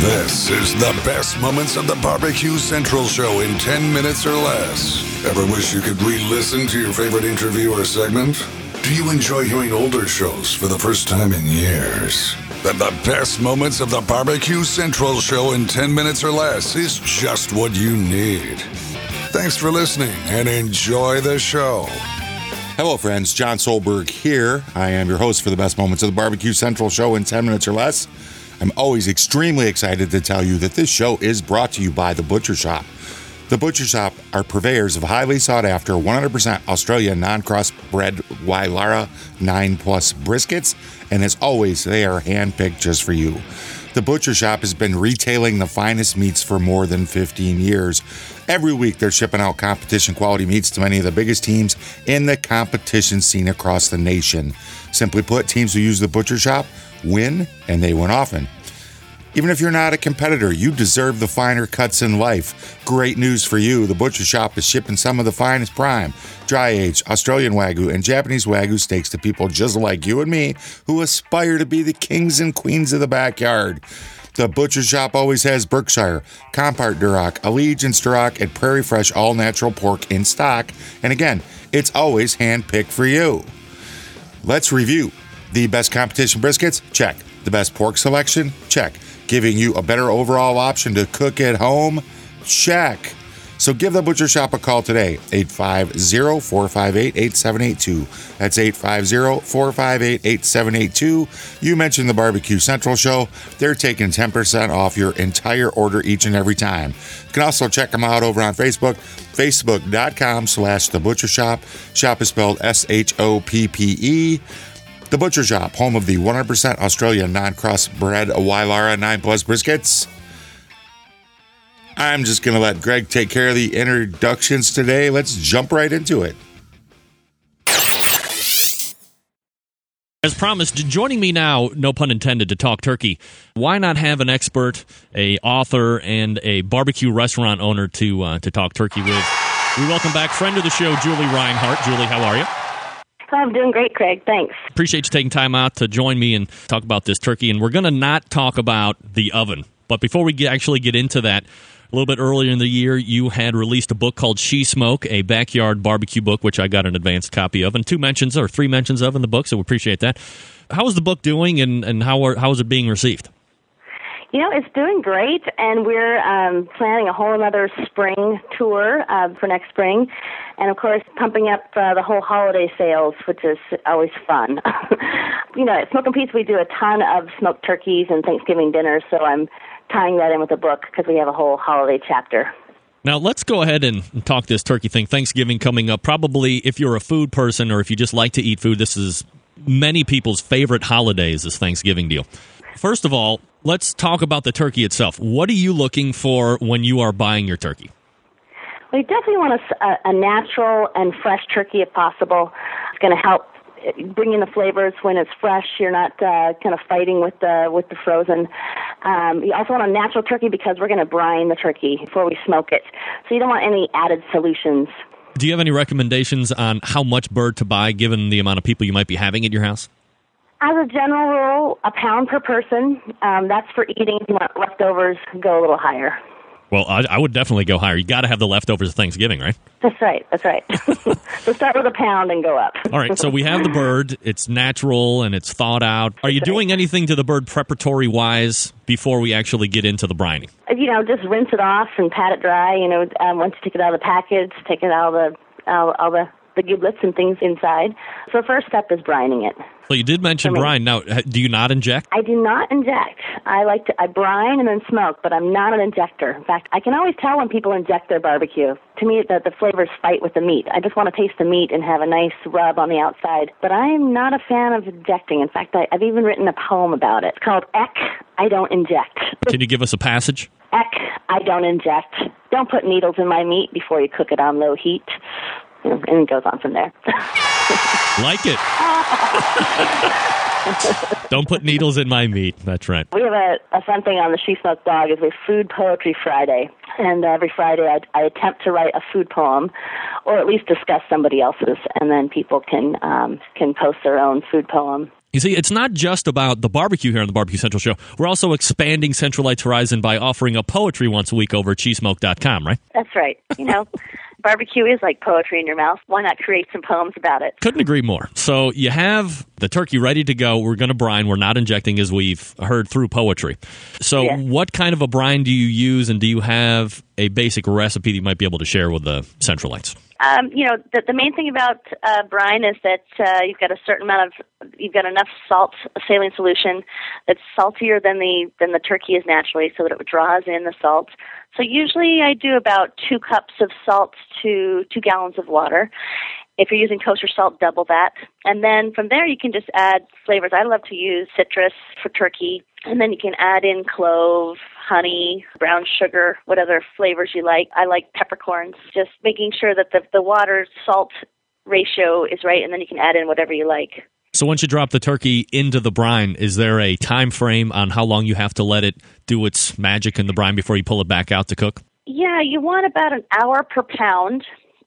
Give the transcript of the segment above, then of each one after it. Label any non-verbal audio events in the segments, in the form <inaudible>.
This is the best moments of the Barbecue Central show in 10 minutes or less. Ever wish you could re listen to your favorite interview or segment? Do you enjoy hearing older shows for the first time in years? Then the best moments of the Barbecue Central show in 10 minutes or less is just what you need. Thanks for listening and enjoy the show. Hello, friends. Jon Solberg here. I am your host for the best moments of the Barbecue Central show in 10 minutes or less. I'm always extremely excited to tell you that this show is brought to you by The Butcher Shoppe. The Butcher Shoppe are purveyors of highly sought after 100% Australian non crossbred Wylarah 9 Plus briskets, and as always, they are handpicked just for you. The Butcher Shoppe has been retailing the finest meats for more than 15 years. Every week, they're shipping out competition quality meats to many of the biggest teams in the competition scene across the nation. Simply put, teams who use the Butcher Shoppe win, and they win often. Even if you're not a competitor, you deserve the finer cuts in life. Great news for you the Butcher Shoppe is shipping some of the finest prime, dry aged Australian Wagyu and Japanese Wagyu steaks to people just like you and me who aspire to be the kings and queens of the backyard. The Butcher Shoppe always has Berkshire, Compart Duroc, Allegiance Duroc, and Prairie Fresh all natural pork in stock. And again, it's always hand picked for you. Let's review. The best competition briskets? Check. The best pork selection? Check. Giving you a better overall option to cook at home? Check. So give the Butcher Shoppe a call today, 850 458 8782. That's 850 458 8782. You mentioned the Barbecue Central show. They're taking 10% off your entire order each and every time. You can also check them out over on Facebook, facebook.com slash the Butcher Shoppe. Shop is spelled S H O P P E. The Butcher Shoppe, home of the 100% Australian non crossbred Wylarah 9 Plus briskets. I'm just going to let Greg take care of the introductions today. Let's jump right into it. As promised, joining me now, no pun intended, to talk turkey. Why not have an expert, a author, and a barbecue restaurant owner to uh, to talk turkey with? We welcome back friend of the show, Julie Reinhart. Julie, how are you? I'm doing great, Craig. Thanks. Appreciate you taking time out to join me and talk about this turkey. And we're going to not talk about the oven, but before we get, actually get into that, a little bit earlier in the year, you had released a book called She Smoke, a backyard barbecue book, which I got an advanced copy of, and two mentions or three mentions of in the book. So we appreciate that. How is the book doing, and and how are, how is it being received? You know, it's doing great, and we're um, planning a whole another spring tour uh, for next spring, and of course, pumping up uh, the whole holiday sales, which is always fun. <laughs> you know, at Smokin' Pete's, we do a ton of smoked turkeys and Thanksgiving dinners, so I'm tying that in with the book because we have a whole holiday chapter. Now, let's go ahead and talk this turkey thing. Thanksgiving coming up. Probably, if you're a food person or if you just like to eat food, this is many people's favorite holidays, this Thanksgiving deal. First of all, let's talk about the turkey itself. What are you looking for when you are buying your turkey? We definitely want a, a natural and fresh turkey if possible. It's going to help bring in the flavors when it's fresh. You're not uh, kind of fighting with the with the frozen. Um, you also want a natural turkey because we're going to brine the turkey before we smoke it. So you don't want any added solutions. Do you have any recommendations on how much bird to buy given the amount of people you might be having at your house? As a general rule, a pound per person. Um, that's for eating. If you want leftovers, go a little higher. Well, I, I would definitely go higher. You got to have the leftovers of Thanksgiving, right? That's right. That's right. <laughs> so start with a pound and go up. All right. So we have the bird. It's natural and it's thawed out. Are you doing anything to the bird preparatory wise before we actually get into the brining? You know, just rinse it off and pat it dry. You know, um, once you take it out of the package, take it out of the all, all the the giblets and things inside. So first step is brining it. Well, you did mention brine. Now, do you not inject? I do not inject. I like to I brine and then smoke, but I'm not an injector. In fact, I can always tell when people inject their barbecue. To me, the, the flavors fight with the meat. I just want to taste the meat and have a nice rub on the outside. But I'm not a fan of injecting. In fact, I, I've even written a poem about it. It's called Eck, I Don't Inject. Can you give us a passage? Eck, I don't inject. Don't put needles in my meat before you cook it on low heat and it goes on from there. <laughs> like it. <laughs> Don't put needles in my meat. That's right. We have a, a fun thing on the She Dog is we Food Poetry Friday, and every Friday I, I attempt to write a food poem, or at least discuss somebody else's, and then people can um, can post their own food poem. You see, it's not just about the barbecue here on the Barbecue Central Show. We're also expanding Central Lights Horizon by offering a poetry once a week over at shesmoke.com, right? That's right. You know, <laughs> barbecue is like poetry in your mouth. Why not create some poems about it? Couldn't agree more. So you have the turkey ready to go. We're going to brine. We're not injecting, as we've heard through poetry. So, Yes. what kind of a brine do you use, and do you have a basic recipe that you might be able to share with the Central Lights? Um, you know, the, the main thing about uh, brine is that uh, you've got a certain amount of, you've got enough salt, a saline solution that's saltier than the than the turkey is naturally, so that it draws in the salt. So usually, I do about two cups of salt to two gallons of water. If you're using kosher salt, double that. And then from there, you can just add flavors. I love to use citrus for turkey. And then you can add in clove, honey, brown sugar, what other flavors you like. I like peppercorns. Just making sure that the, the water salt ratio is right, and then you can add in whatever you like. So once you drop the turkey into the brine, is there a time frame on how long you have to let it do its magic in the brine before you pull it back out to cook? Yeah, you want about an hour per pound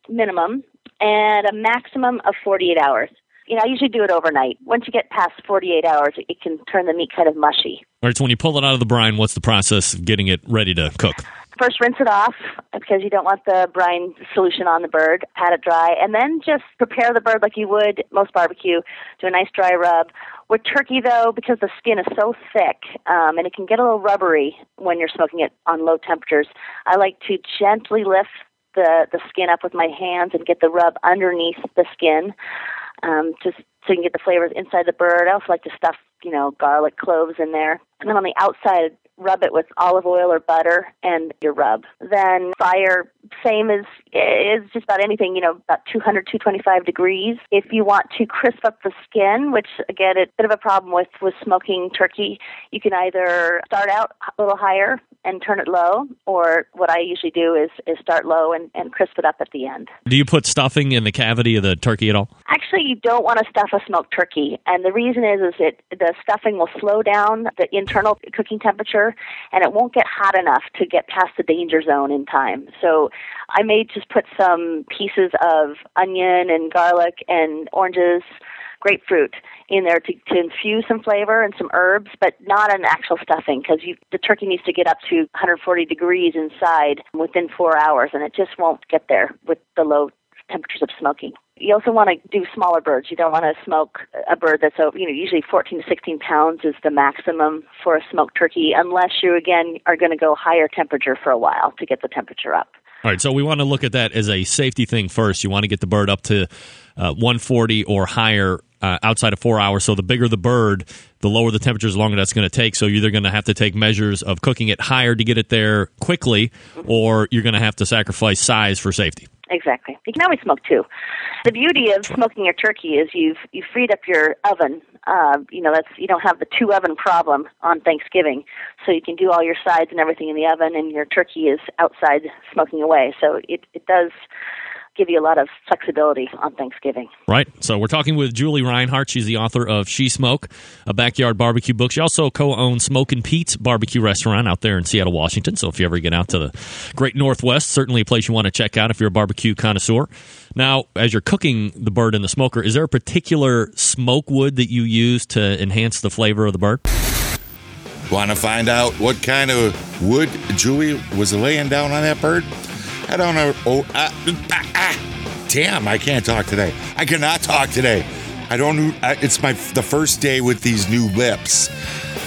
minimum and a maximum of 48 hours. You know, I usually do it overnight. Once you get past 48 hours, it can turn the meat kind of mushy. All right, so when you pull it out of the brine, what's the process of getting it ready to cook? First, rinse it off because you don't want the brine solution on the bird. Pat it dry, and then just prepare the bird like you would most barbecue. Do a nice dry rub. With turkey, though, because the skin is so thick um, and it can get a little rubbery when you're smoking it on low temperatures, I like to gently lift the the skin up with my hands and get the rub underneath the skin, um, just so you can get the flavors inside the bird. I also like to stuff, you know, garlic cloves in there, and then on the outside rub it with olive oil or butter and your rub. Then fire, same as is just about anything, you know, about 200, 225 degrees. If you want to crisp up the skin, which again, it's a bit of a problem with, with smoking turkey, you can either start out a little higher and turn it low, or what I usually do is, is start low and, and crisp it up at the end. Do you put stuffing in the cavity of the turkey at all? Actually, you don't want to stuff a smoked turkey, and the reason is is it the stuffing will slow down the internal cooking temperature, and it won't get hot enough to get past the danger zone in time. So, I may just put some pieces of onion and garlic and oranges, grapefruit in there to, to infuse some flavor and some herbs, but not an actual stuffing because the turkey needs to get up to 140 degrees inside within four hours, and it just won't get there with the low temperatures of smoking. You also want to do smaller birds. You don't want to smoke a bird that's over, you know, usually 14 to 16 pounds is the maximum for a smoked turkey, unless you again are going to go higher temperature for a while to get the temperature up. All right, so we want to look at that as a safety thing first. You want to get the bird up to uh, 140 or higher uh, outside of four hours. So the bigger the bird, the lower the temperature, the longer that's going to take. So you're either going to have to take measures of cooking it higher to get it there quickly, or you're going to have to sacrifice size for safety. Exactly. You can always smoke too. The beauty of smoking your turkey is you've you've freed up your oven. Uh, you know that's you don't have the two oven problem on Thanksgiving, so you can do all your sides and everything in the oven, and your turkey is outside smoking away. So it it does give you a lot of flexibility on Thanksgiving. Right. So we're talking with Julie Reinhart. She's the author of She Smoke, a backyard barbecue book. She also co-owns Smokin' Pete's barbecue restaurant out there in Seattle, Washington. So if you ever get out to the great Northwest, certainly a place you want to check out if you're a barbecue connoisseur. Now, as you're cooking the bird in the smoker, is there a particular smoke wood that you use to enhance the flavor of the bird? Want to find out what kind of wood Julie was laying down on that bird? Head on over. Oh, ah, ah, ah. damn! I can't talk today. I cannot talk today. I don't. I- It's my the first day with these new lips.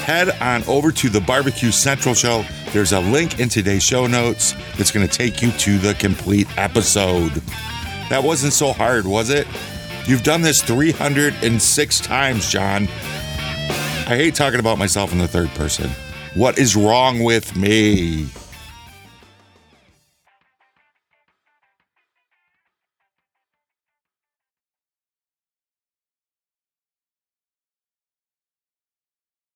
Head on over to the Barbecue Central Show. There's a link in today's show notes that's going to take you to the complete episode. That wasn't so hard, was it? You've done this 306 times, Jon. I hate talking about myself in the third person. What is wrong with me?